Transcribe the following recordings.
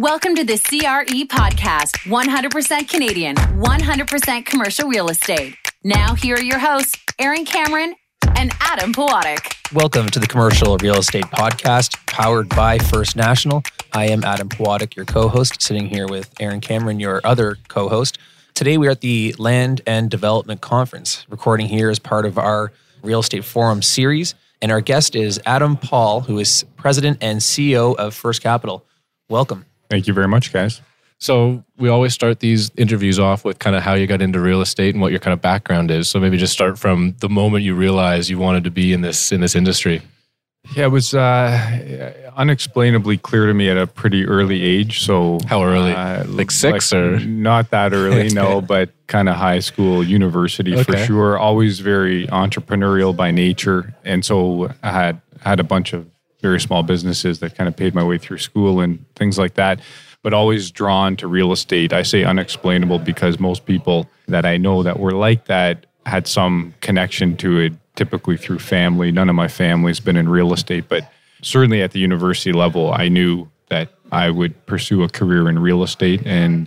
Welcome to the CRE podcast 100% Canadian, 100% commercial real estate. Now, here are your hosts, Aaron Cameron and Adam Pawatic. Welcome to the Commercial Real Estate Podcast, powered by First National. I am Adam Pawatic, your co host, sitting here with Aaron Cameron, your other co host. Today, we are at the Land and Development Conference, recording here as part of our Real Estate Forum series. And our guest is Adam Paul, who is president and CEO of First Capital. Welcome. Thank you very much, guys. So we always start these interviews off with kind of how you got into real estate and what your kind of background is. So maybe just start from the moment you realized you wanted to be in this in this industry. Yeah, it was uh, unexplainably clear to me at a pretty early age. So how early? Uh, like six like or not that early? no, but kind of high school, university okay. for sure. Always very entrepreneurial by nature, and so I had had a bunch of very small businesses that kind of paid my way through school and things like that. But always drawn to real estate. I say unexplainable because most people that I know that were like that had some connection to it typically through family. None of my family's been in real estate, but certainly at the university level, I knew that I would pursue a career in real estate and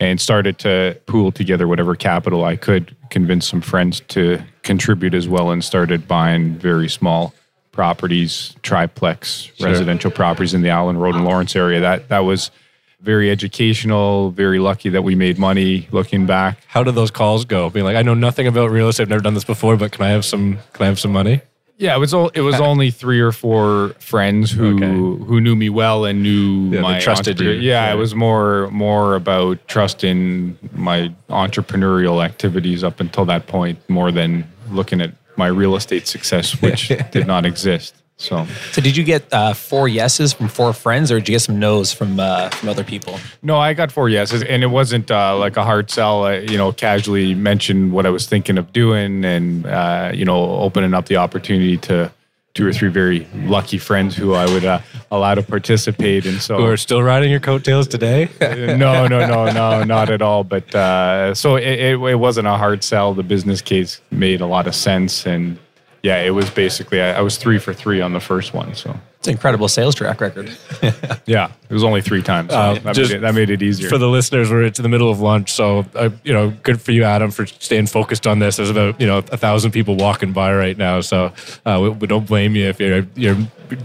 and started to pool together whatever capital I could, convince some friends to contribute as well, and started buying very small properties, triplex sure. residential properties in the Allen Road and Lawrence area. That that was very educational, very lucky that we made money looking back. How did those calls go? Being like, I know nothing about real estate, I've never done this before, but can I have some can I have some money? Yeah, it was all, it was only three or four friends who okay. who knew me well and knew yeah, my trusted you. Yeah, yeah, it was more more about trusting my entrepreneurial activities up until that point, more than looking at my real estate success, which did not exist. So, so did you get uh, four yeses from four friends, or did you get some nos from uh, from other people? No, I got four yeses, and it wasn't uh, like a hard sell. I, you know, casually mentioned what I was thinking of doing, and uh, you know, opening up the opportunity to two or three very lucky friends who I would uh, allow to participate. And so, who are still riding your coattails today? no, no, no, no, not at all. But uh, so it, it, it wasn't a hard sell. The business case made a lot of sense, and yeah, it was basically I, I, was three for three on the first one. So it's an incredible sales track record. yeah, it was only three times. So uh, that, made it, that, made it, easier for the listeners. We're in the middle of lunch, so uh, you know, good for you, Adam, for staying focused on this. There's about you know a thousand people walking by right now, so uh, we, we, don't blame you if you're you're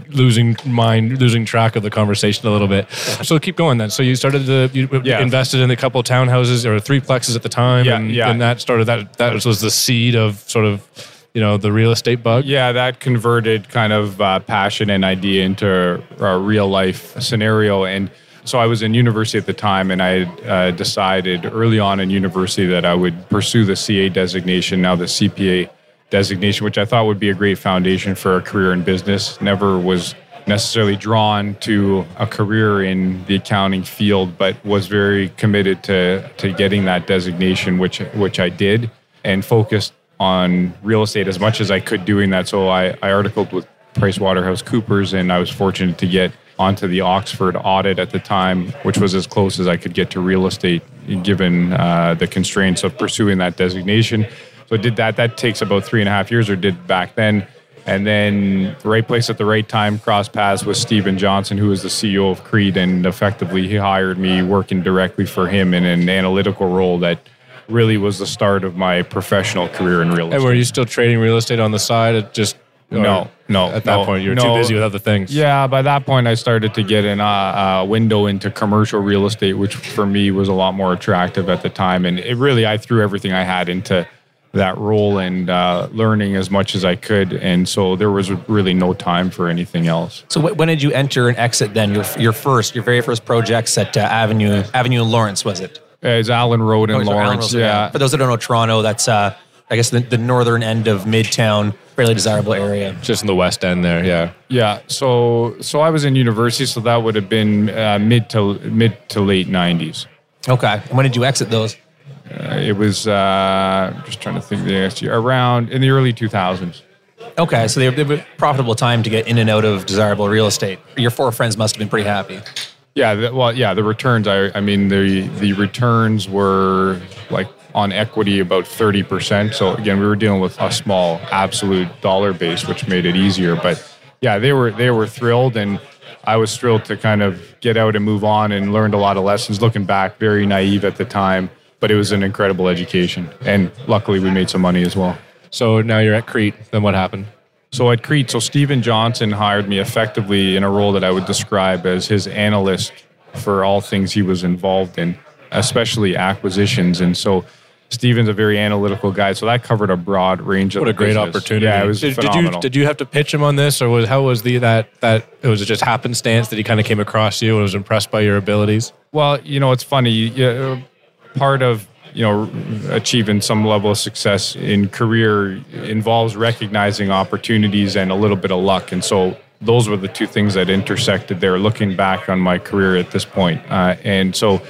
losing mind, losing track of the conversation a little bit. So keep going then. So you started to you yeah. invested in a couple of townhouses or three plexes at the time, yeah, and, yeah. and that started that that was the seed of sort of you know the real estate bug? Yeah that converted kind of uh, passion and idea into a real life scenario. And so i was in university at the time and i uh, decided early on in university that i would pursue the ca designation now the cpa designation which i thought would be a great foundation for a career in business. Never was necessarily drawn to a career in the accounting field but was very committed to to getting that designation which which I did and focused on real estate as much as I could doing that. So I, I articled with PricewaterhouseCoopers and I was fortunate to get onto the Oxford audit at the time, which was as close as I could get to real estate given uh, the constraints of pursuing that designation. So I did that. That takes about three and a half years, or did back then. And then the right place at the right time, cross paths with Stephen Johnson, who was the CEO of CREIT, and effectively he hired me working directly for him in an analytical role that really was the start of my professional career in real estate. And were you still trading real estate on the side? It just no, no. At that no, point, you were no. too busy with other things. Yeah, by that point, I started to get in a, a, window into commercial real estate, which for me was a lot more attractive at the time. And it really, I threw everything I had into that role and uh, learning as much as I could. And so there was really no time for anything else. So when did you enter and exit then? Your your first, your very first projects at uh, Avenue Avenue Lawrence was it? It's Allen Road in oh, Lawrence. Road, yeah. For those that don't know Toronto, that's uh, I guess the, the northern end of Midtown, fairly desirable area. Just in the west end there, yeah. Yeah. So so I was in university, so that would have been uh, mid to mid to late nineties. Okay. And when did you exit those? Uh, it was uh, just trying to think the next year around in the early two thousands. Okay, so they were a profitable time to get in and out of desirable real estate. Your four friends must have been pretty happy. Yeah, well, yeah, the returns. I, I mean, the the returns were like on equity about thirty percent. So again, we were dealing with a small absolute dollar base, which made it easier. But yeah, they were they were thrilled, and I was thrilled to kind of get out and move on and learned a lot of lessons. Looking back, very naive at the time, but it was an incredible education. And luckily, we made some money as well. So now you're at CREIT. Then what happened? So at CREIT, so Stephen Johnson hired me effectively in a role that I would describe as his analyst for all things he was involved in, especially acquisitions. And so Stephen's a very analytical guy, so that covered a broad range of. What a great business. opportunity! Yeah, it was did, did you did you have to pitch him on this, or was how was the that that it was just happenstance that he kind of came across you and was impressed by your abilities? Well, you know, it's funny. You, part of you know achieving some level of success in career involves recognizing opportunities and a little bit of luck, and so those were the two things that intersected there. Looking back on my career at this point, uh, and so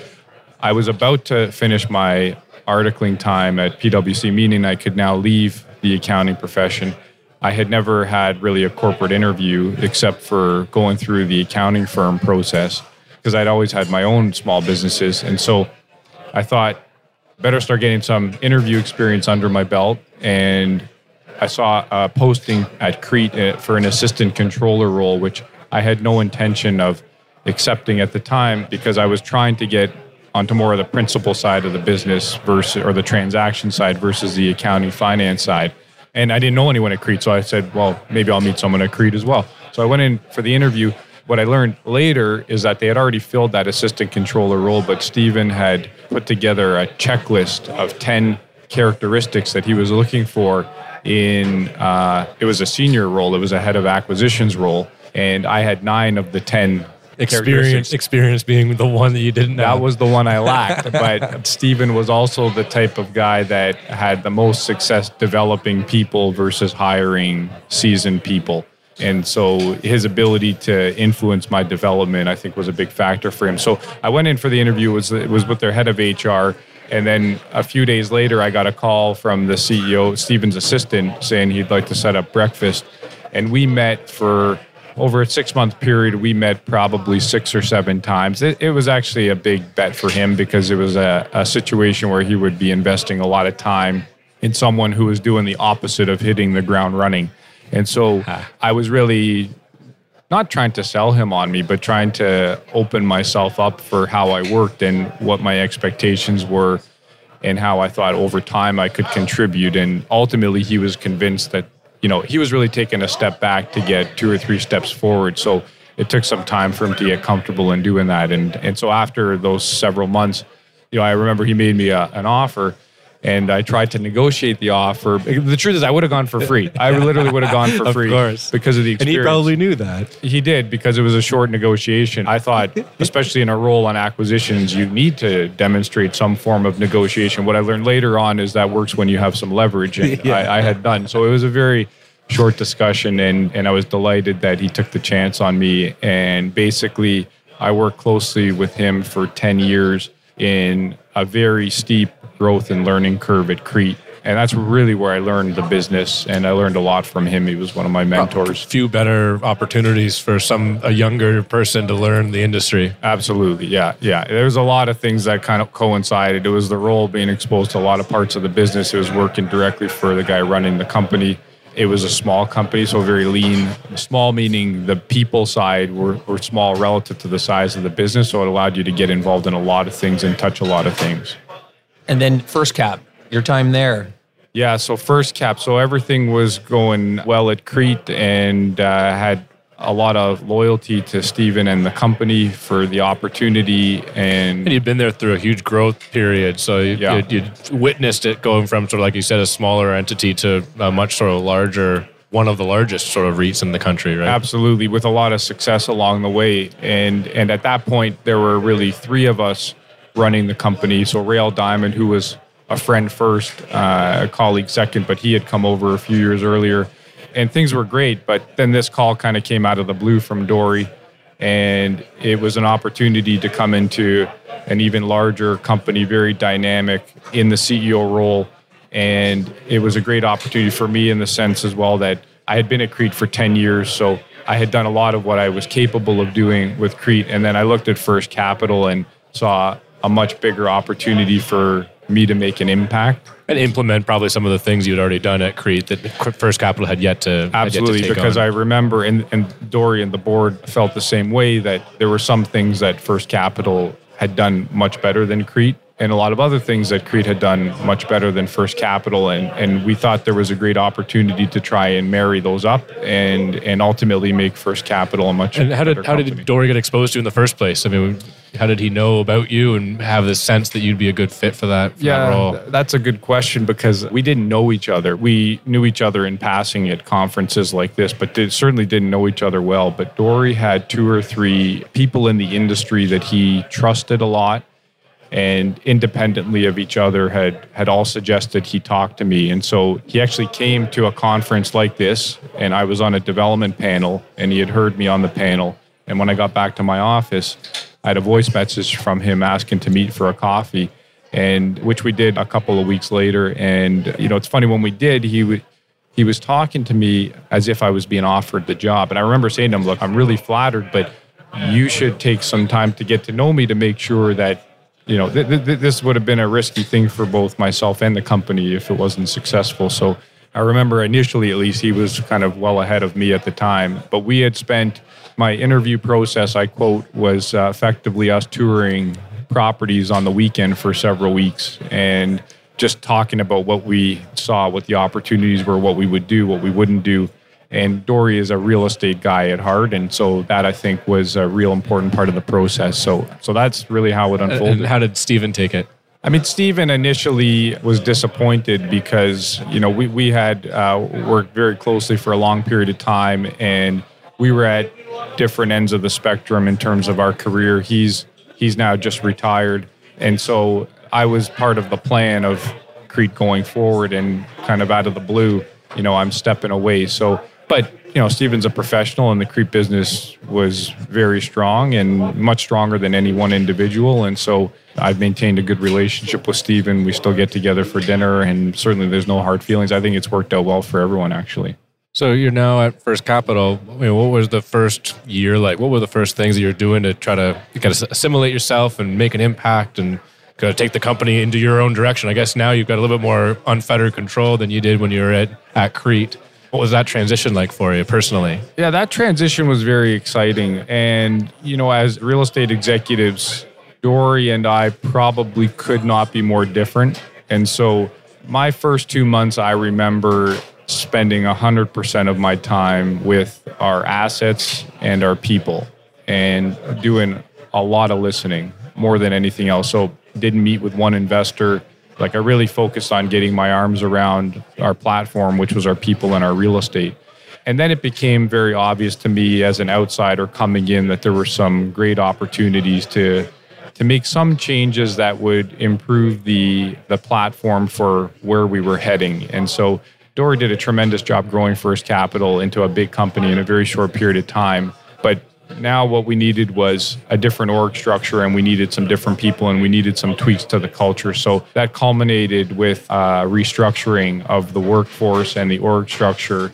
I was about to finish my articling time at PwC, meaning I could now leave the accounting profession. I had never had really a corporate interview except for going through the accounting firm process because I'd always had my own small businesses. And so I thought, better start getting some interview experience under my belt. And I saw a posting at CREIT uh, for an assistant controller role, which I had no intention of accepting at the time because I was trying to get onto more of the principal side of the business versus or the transaction side versus the accounting finance side. And I didn't know anyone at CREIT, so I said, well, maybe I'll meet someone at CREIT as well. So I went in for the interview. What I learned later is that they had already filled that assistant controller role, but Stephen had put together a checklist of 10 characteristics that he was looking for in uh, it was a senior role, it was a head of acquisitions role, and I had nine of the 10 Experience experience being the one that you didn't know. That was the one I lacked. but Stephen was also the type of guy that had the most success developing people versus hiring seasoned people. And so his ability to influence my development, I think, was a big factor for him. So I went in for the interview. It was it was with their head of HR, and then a few days later, I got a call from the CEO, Stephen's assistant, saying he'd like to set up breakfast. And we met for over a six month period, we met probably six or seven times. It, it was actually a big bet for him because it was a, a situation where he would be investing a lot of time in someone who was doing the opposite of hitting the ground running. And so I was really not trying to sell him on me, but trying to open myself up for how I worked and what my expectations were and how I thought over time I could contribute. And ultimately, he was convinced that, you know, he was really taking a step back to get two or three steps forward. So it took some time for him to get comfortable in doing that. And, and so after those several months, you know, I remember he made me a, an offer and I tried to negotiate the offer. The truth is, I would have gone for free. I literally would have gone for Of free course. because of the experience. and he probably knew that. He did because it was a short negotiation. I thought, especially in a role on acquisitions, you need to demonstrate some form of negotiation. What I learned later on is that works when you have some leverage, and Yeah. I, I had done. So it was a very short discussion, and, and I was delighted that he took the chance on me. And basically, I worked closely with him for 10 years in a very steep growth and learning curve at CREIT. And that's really where I learned the business, and I learned a lot from him. He was one of my mentors. Few better opportunities for some a younger person to learn the industry. Absolutely. Yeah. Yeah. There was a lot of things that kind of coincided. It was the role being exposed to a lot of parts of the business. It was working directly for the guy running the company. It was a small company, so very lean. Small meaning the people side were, were small relative to the size of the business. So it allowed you to get involved in a lot of things and touch a lot of things. And then first cap, your time there. Yeah, so first cap. So everything was going well at CREIT and uh, had a lot of loyalty to Stephen and the company for the opportunity. And And you'd been there through a huge growth period, so you, Yeah. you'd, you'd witnessed it going from sort of like you said, a smaller entity to a much sort of larger, one of the largest sort of REITs in the country, right? Absolutely, with a lot of success along the way. And and at that point, there were really three of us running the company. So Rael Diamond, who was a friend first, uh, a colleague second, but he had come over a few years earlier, and things were great. But then this call kind of came out of the blue from Dori, and it was an opportunity to come into an even larger company, very dynamic in the CEO role. And it was a great opportunity for me in the sense as well that I had been at CREIT for 10 years. So I had done a lot of what I was capable of doing with CREIT. And then I looked at First Capital and saw a much bigger opportunity for me to make an impact and implement probably some of the things you'd already done at CREIT that First Capital had yet to had yet to Absolutely, because on. I remember, and, and Dori and the board felt the same way that there were some things that First Capital had done much better than CREIT, and a lot of other things that CREIT had done much better than First Capital, and and we thought there was a great opportunity to try and marry those up, and and ultimately make First Capital a much And how did how company. did Dori get exposed to you in the first place? I mean, how did he know about you and have this sense that you'd be a good fit for that, for that Yeah, role? that's a good question because we didn't know each other. We knew each other in passing at conferences like this, but did, certainly didn't know each other well. But Dori had two or three people in the industry that he trusted a lot and independently of each other had had all suggested he talk to me and so he actually came to a conference like this and I was on a development panel and he had heard me on the panel and when I got back to my office I had a voice message from him asking to meet for a coffee and which we did a couple of weeks later and you know it's funny when we did he would he was talking to me as if I was being offered the job and I remember saying to him look I'm really flattered but you should take some time to get to know me to make sure that you know, th- th- this would have been a risky thing for both myself and the company if it wasn't successful. So I remember initially, at least, he was kind of well ahead of me at the time. But we had spent my interview process, I quote, was uh, effectively us touring properties on the weekend for several weeks and just talking about what we saw, what the opportunities were, what we would do, what we wouldn't do. And Dori is a real estate guy at heart, and so that I think was a real important part of the process. So, so that's really how it unfolded. And how did Stephen take it? I mean, Stephen initially was disappointed because you know we we had uh, worked very closely for a long period of time, and we were at different ends of the spectrum in terms of our career. He's he's now just retired, and so I was part of the plan of CREIT going forward, and kind of out of the blue, you know, I'm stepping away. So, but you know, Stephen's a professional, and the CREIT business was very strong and much stronger than any one individual, and so. I've maintained a good relationship with Stephen. We still get together for dinner, and certainly there's no hard feelings. I think it's worked out well for everyone, actually. So you're now at First Capital. I mean, what was the first year like? What were the first things that you're doing to try to kind of assimilate yourself and make an impact and kind of take the company into your own direction? I guess now you've got a little bit more unfettered control than you did when you were at, at CREIT. What was that transition like for you personally? Yeah, that transition was very exciting. And, you know, as real estate executives, Dori and I probably could not be more different. And so my first two months, I remember spending 100% of my time with our assets and our people and doing a lot of listening more than anything else. So didn't meet with one investor. Like I really focused on getting my arms around our platform, which was our people and our real estate. And then it became very obvious to me as an outsider coming in that there were some great opportunities to to make some changes that would improve the the platform for where we were heading. And so Dori did a tremendous job growing First Capital into a big company in a very short period of time. But now what we needed was a different org structure and we needed some different people and we needed some tweaks to the culture. So that culminated with uh, restructuring of the workforce and the org structure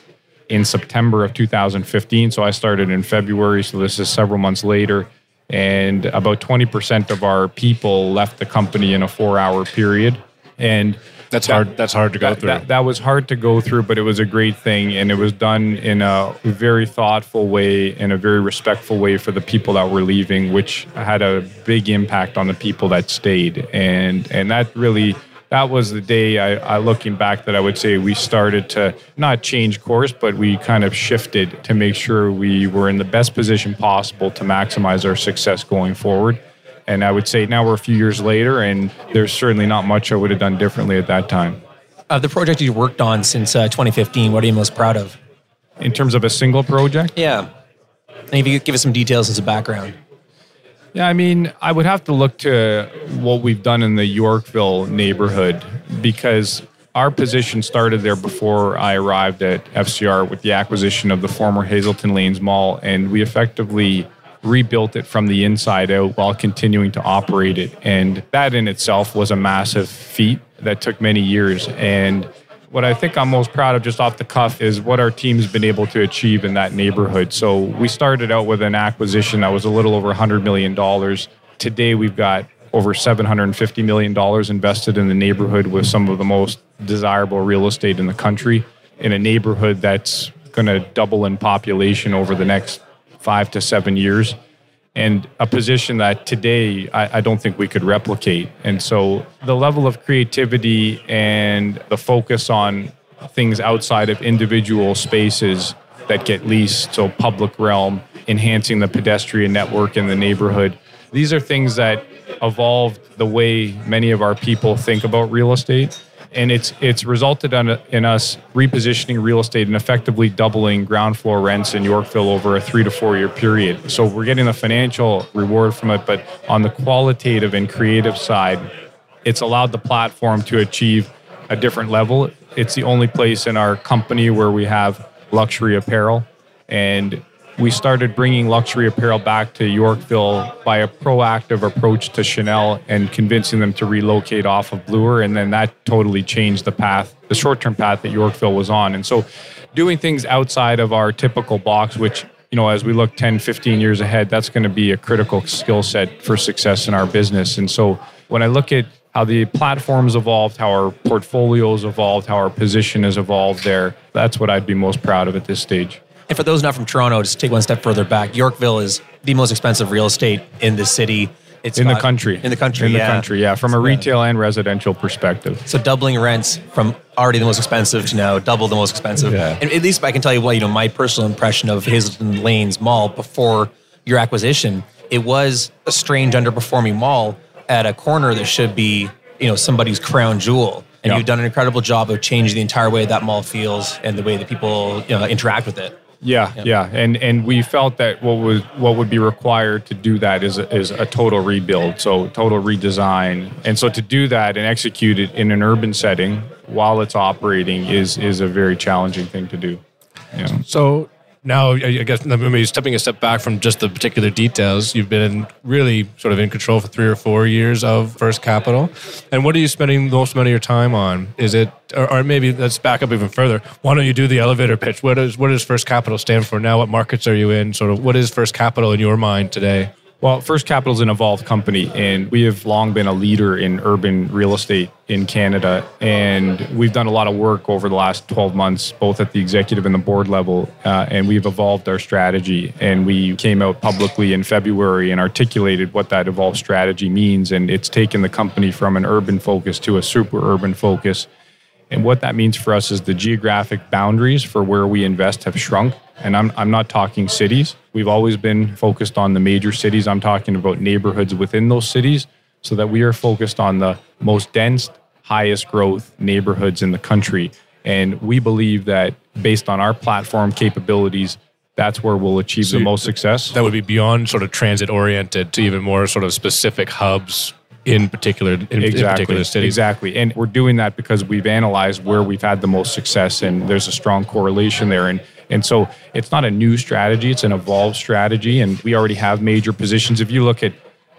in September of 2015. So I started in February. So this is several months later. And about 20% of our people left the company in a four hour period. And That's that- hard. That's hard to go that, through. That, that was hard to go through, but it was a great thing. And it was done in a very thoughtful way, in a very respectful way for the people that were leaving, which had a big impact on the people that stayed. And, and that really, that was the day I, I looking back that I would say we started to not change course, but we kind of shifted to make sure we were in the best position possible to maximize our success going forward. And I would say now we're a few years later, and there's certainly not much I would have done differently at that time. Of the project you worked on since uh, 2015, what are you most proud of? In terms of a single project, Yeah. And if you could give us some details as a background. Yeah, I mean, I would have to look to what we've done in the Yorkville neighborhood because our position started there before I arrived at FCR with the acquisition of the former Hazelton Lanes Mall, and we effectively rebuilt it from the inside out while continuing to operate it. And that in itself was a massive feat that took many years. And what I think I'm most proud of just off the cuff is what our team's been able to achieve in that neighborhood. So we started out with an acquisition that was a little over $100 million. Today we've got over $750 million invested in the neighborhood with some of the most desirable real estate in the country in a neighborhood that's going to double in population over the next five to seven years and a position that today I, I, don't think we could replicate. And so the level of creativity and the focus on things outside of individual spaces that get leased, so public realm, enhancing the pedestrian network in the neighborhood, these are things that evolved the way many of our people think about real estate and it's it's resulted in us repositioning real estate and effectively doubling ground floor rents in Yorkville over a three to four year period. So we're getting the financial reward from it, but on the qualitative and creative side, it's allowed the platform to achieve a different level. It's the only place in our company where we have luxury apparel, and we started bringing luxury apparel back to Yorkville by a proactive approach to Chanel and convincing them to relocate off of Bloor. And then that totally changed the path, the short term path that Yorkville was on. And so doing things outside of our typical box, which you know, as we look 10, 15 years ahead, that's going to be a critical skill set for success in our business. And so when I look at how the platform's evolved, how our portfolio's evolved, how our position has evolved there, that's what I'd be most proud of at this stage. And for those not from Toronto, just take one step further back. Yorkville is the most expensive real estate in the city. It's in got, the country. In the country, in yeah. the country, yeah. From a retail and residential perspective. So doubling rents from already the most expensive to now double the most expensive. Yeah. And at least I can tell you, well, you know, my personal impression of Hazelton Lanes Mall before your acquisition, it was a strange underperforming mall at a corner that should be, you know, somebody's crown jewel. And yeah. you've done an incredible job of changing the entire way that mall feels and the way that people you know, interact with it. Yeah, yeah, yeah, and and we felt that what was what would be required to do that is a, is a total rebuild, so total redesign, and so to do that and execute it in an urban setting while it's operating is is a very challenging thing to do. Yeah. So now I guess maybe stepping a step back from just the particular details, you've been really sort of in control for three or four years of First Capital. And what are you spending the most amount of your time on? Is it, or, or, maybe let's back up even further. Why don't you do the elevator pitch? What is what does First Capital stand for now? What markets are you in? Sort of what is First Capital in your mind today? Well, First Capital is an evolved company, and we have long been a leader in urban real estate in Canada. And we've done a lot of work over the last 12 months, both at the executive and the board level. Uh, and we've evolved our strategy. And we came out publicly in February and articulated what that evolved strategy means. And it's taken the company from an urban focus to a super urban focus. And what that means for us is the geographic boundaries for where we invest have shrunk. And I'm, I'm not talking cities. We've always been focused on the major cities. I'm talking about neighborhoods within those cities so that we are focused on the most dense, highest growth neighborhoods in the country. And we believe that based on our platform capabilities, that's where we'll achieve so the most success. That would be beyond sort of transit oriented to even more sort of specific hubs in particular in, exactly, in particular cities. Exactly. And we're doing that because we've analyzed where we've had the most success and there's a strong correlation there. And and so it's not a new strategy, it's an evolved strategy. And we already have major positions. If you look at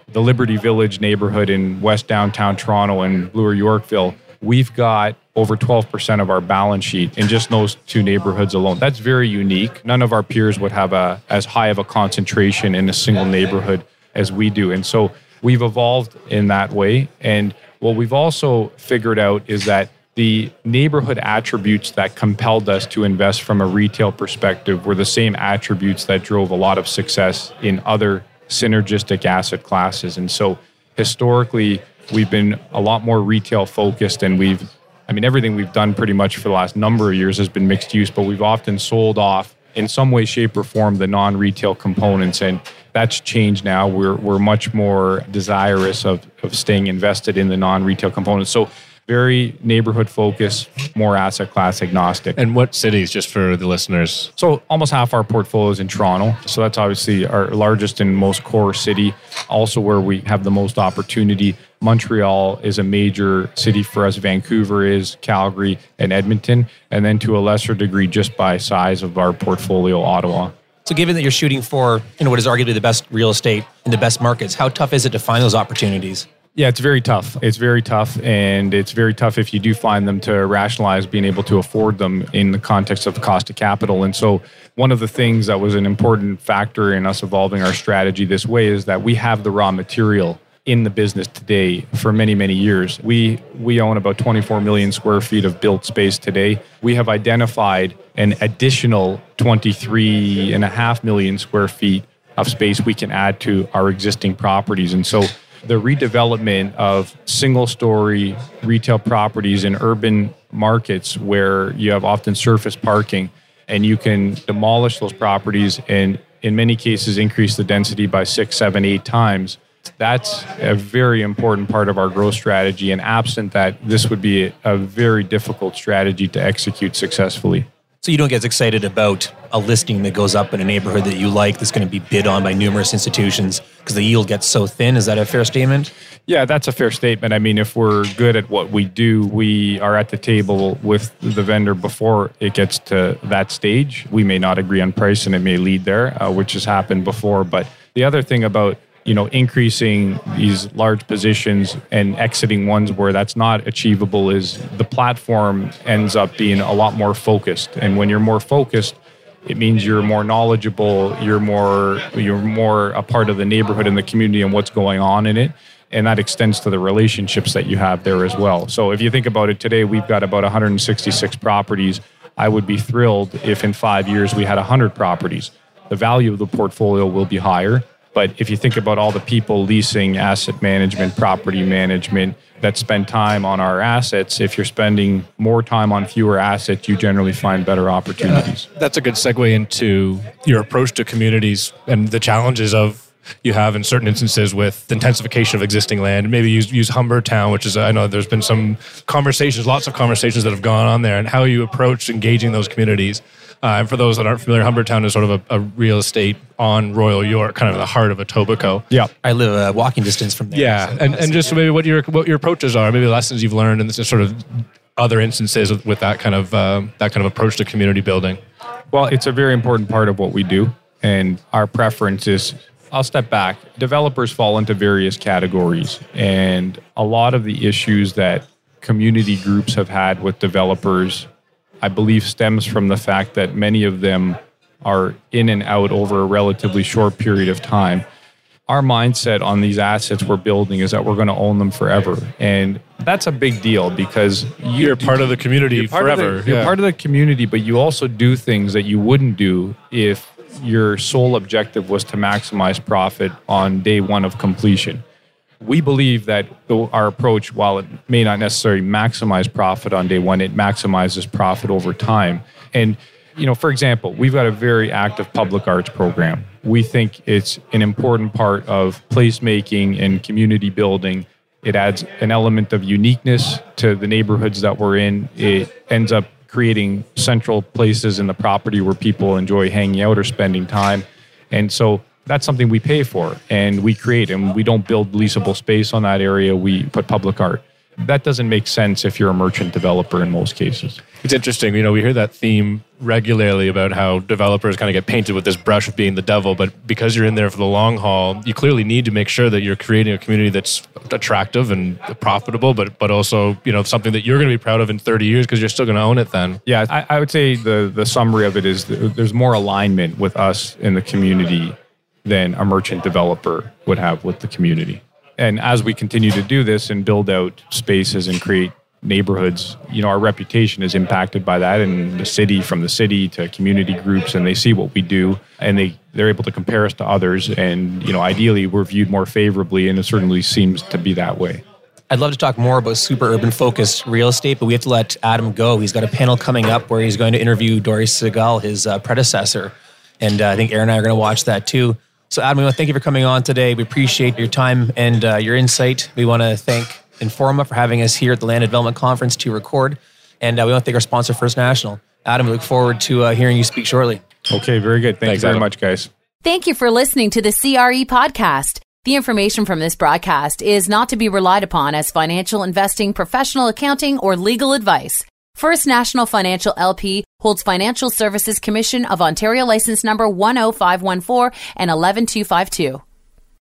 the Liberty Village neighborhood in West Downtown Toronto and Bloor Yorkville, we've got over 12% of our balance sheet in just those two neighborhoods alone. That's very unique. None of our peers would have a as high of a concentration in a single neighborhood as we do. And so we've evolved in that way. And what we've also figured out is that the neighborhood attributes that compelled us to invest from a retail perspective were the same attributes that drove a lot of success in other synergistic asset classes. And so historically, we've been a lot more retail focused and we've I mean everything we've done pretty much for the last number of years has been mixed use, but we've often sold off in some way shape or form the non-retail components and that's changed now. We're we're much more desirous of of staying invested in the non-retail components. So very neighborhood focused, more asset class agnostic. And what cities, just for the listeners? So almost half our portfolio is in Toronto. So that's obviously our largest and most core city, also where we have the most opportunity. Montreal is a major city for us. Vancouver is, Calgary, and Edmonton. And then to a lesser degree, just by size of our portfolio, Ottawa. So, given that you're shooting for you know what is arguably the best real estate in the best markets, how tough is it to find those opportunities? Yeah, it's very tough. It's very tough. And it's very tough if you do find them to rationalize being able to afford them in the context of the cost of capital. And so, one of the things that was an important factor in us evolving our strategy this way is that we have the raw material in the business today for many many years. We we own about 24 million square feet of built space today. We have identified an additional 23 and a half million square feet of space we can add to our existing properties, and so the redevelopment of single story retail properties in urban markets where you have often surface parking and you can demolish those properties and in many cases increase the density by six, seven, eight times. That's a very important part of our growth strategy. And absent that, this would be a very difficult strategy to execute successfully. So you don't get as excited about a listing that goes up in a neighborhood that you like that's going to be bid on by numerous institutions because the yield gets so thin. Is that a fair statement? Yeah, that's a fair statement. I mean, if we're good at what we do, we are at the table with the vendor before it gets to that stage. We may not agree on price and it may lead there, uh, which has happened before. But the other thing about you know, increasing these large positions and exiting ones where that's not achievable is the platform ends up being a lot more focused. And when you're more focused, it means you're more knowledgeable, you're more you're more a part of the neighborhood and the community and what's going on in it. And that extends to the relationships that you have there as well. So if you think about it today, we've got about 166 properties. I would be thrilled if in five years we had 100 properties. The value of the portfolio will be higher but if you think about all the people leasing, asset management, property management that spend time on our assets, if you're spending more time on fewer assets, you generally find better opportunities. Yeah, that's a good segue into your approach to communities and the challenges of you have in certain instances with intensification of existing land. Maybe use use Humbertown, which is I know there's been some conversations, lots of conversations that have gone on there, and how you approach engaging those communities. Uh, and for those that aren't familiar, Humbertown is sort of a, a, real estate on Royal York, kind of the heart of Etobicoke. Yeah, I live a walking distance from there. Yeah, so and, and just maybe what your what your approaches are, maybe lessons you've learned, and sort of other instances with, with that kind of uh, that kind of approach to community building. Well, it's a very important part of what we do, and our preference is. I'll step back. Developers fall into various categories, and a lot of the issues that community groups have had with developers I believe stems from the fact that many of them are in and out over a relatively short period of time. Our mindset on these assets we're building is that we're going to own them forever. And that's a big deal because you, are part of the community forever. The, you're yeah. part of the community, but you also do things that you wouldn't do if your sole objective was to maximize profit on day one of completion we believe that our approach, while it may not necessarily maximize profit on day one, it maximizes profit over time. And, you know, for example, we've got a very active public arts program. We think it's an important part of placemaking and community building. It adds an element of uniqueness to the neighborhoods that we're in. It ends up creating central places in the property where people enjoy hanging out or spending time. And so that's something we pay for and we create and we don't build leasable space on that area. We put public art. That doesn't make sense if you're a merchant developer in most cases. It's interesting you know we hear that theme regularly about how developers kind of get painted with this brush of being the devil but because you're in there for the long haul you clearly need to make sure that you're creating a community that's attractive and profitable but but also you know something that you're going to be proud of in 30 years because you're still going to own it then. Yeah I, I would say the the summary of it is there's more alignment with us in the community than a merchant developer would have with the community. And as we continue to do this and build out spaces and create neighborhoods, you know, our reputation is impacted by that and the city from the city to community groups and they see what we do and they they're able to compare us to others and you know, ideally we're viewed more favorably and it certainly seems to be that way. I'd love to talk more about super urban focused real estate, but we have to let Adam go. He's got a panel coming up where he's going to interview Dori Segal, his uh, predecessor. And uh, I think Aaron and I are going to watch that too. So, Adam, we want to thank you for coming on today. We appreciate your time and uh, your insight. We want to thank Informa for having us here at the Land Development Conference to record. And uh, we want to thank our sponsor, First National. Adam, we look forward to uh, hearing you speak shortly. Okay, very good. Thank Thanks, you very Adam. much, guys. Thank you for listening to the CRE podcast. The information from this broadcast is not to be relied upon as financial investing, professional accounting, or legal advice. First National Financial LP holds Financial Services Commission of Ontario license number 10514 and 11252.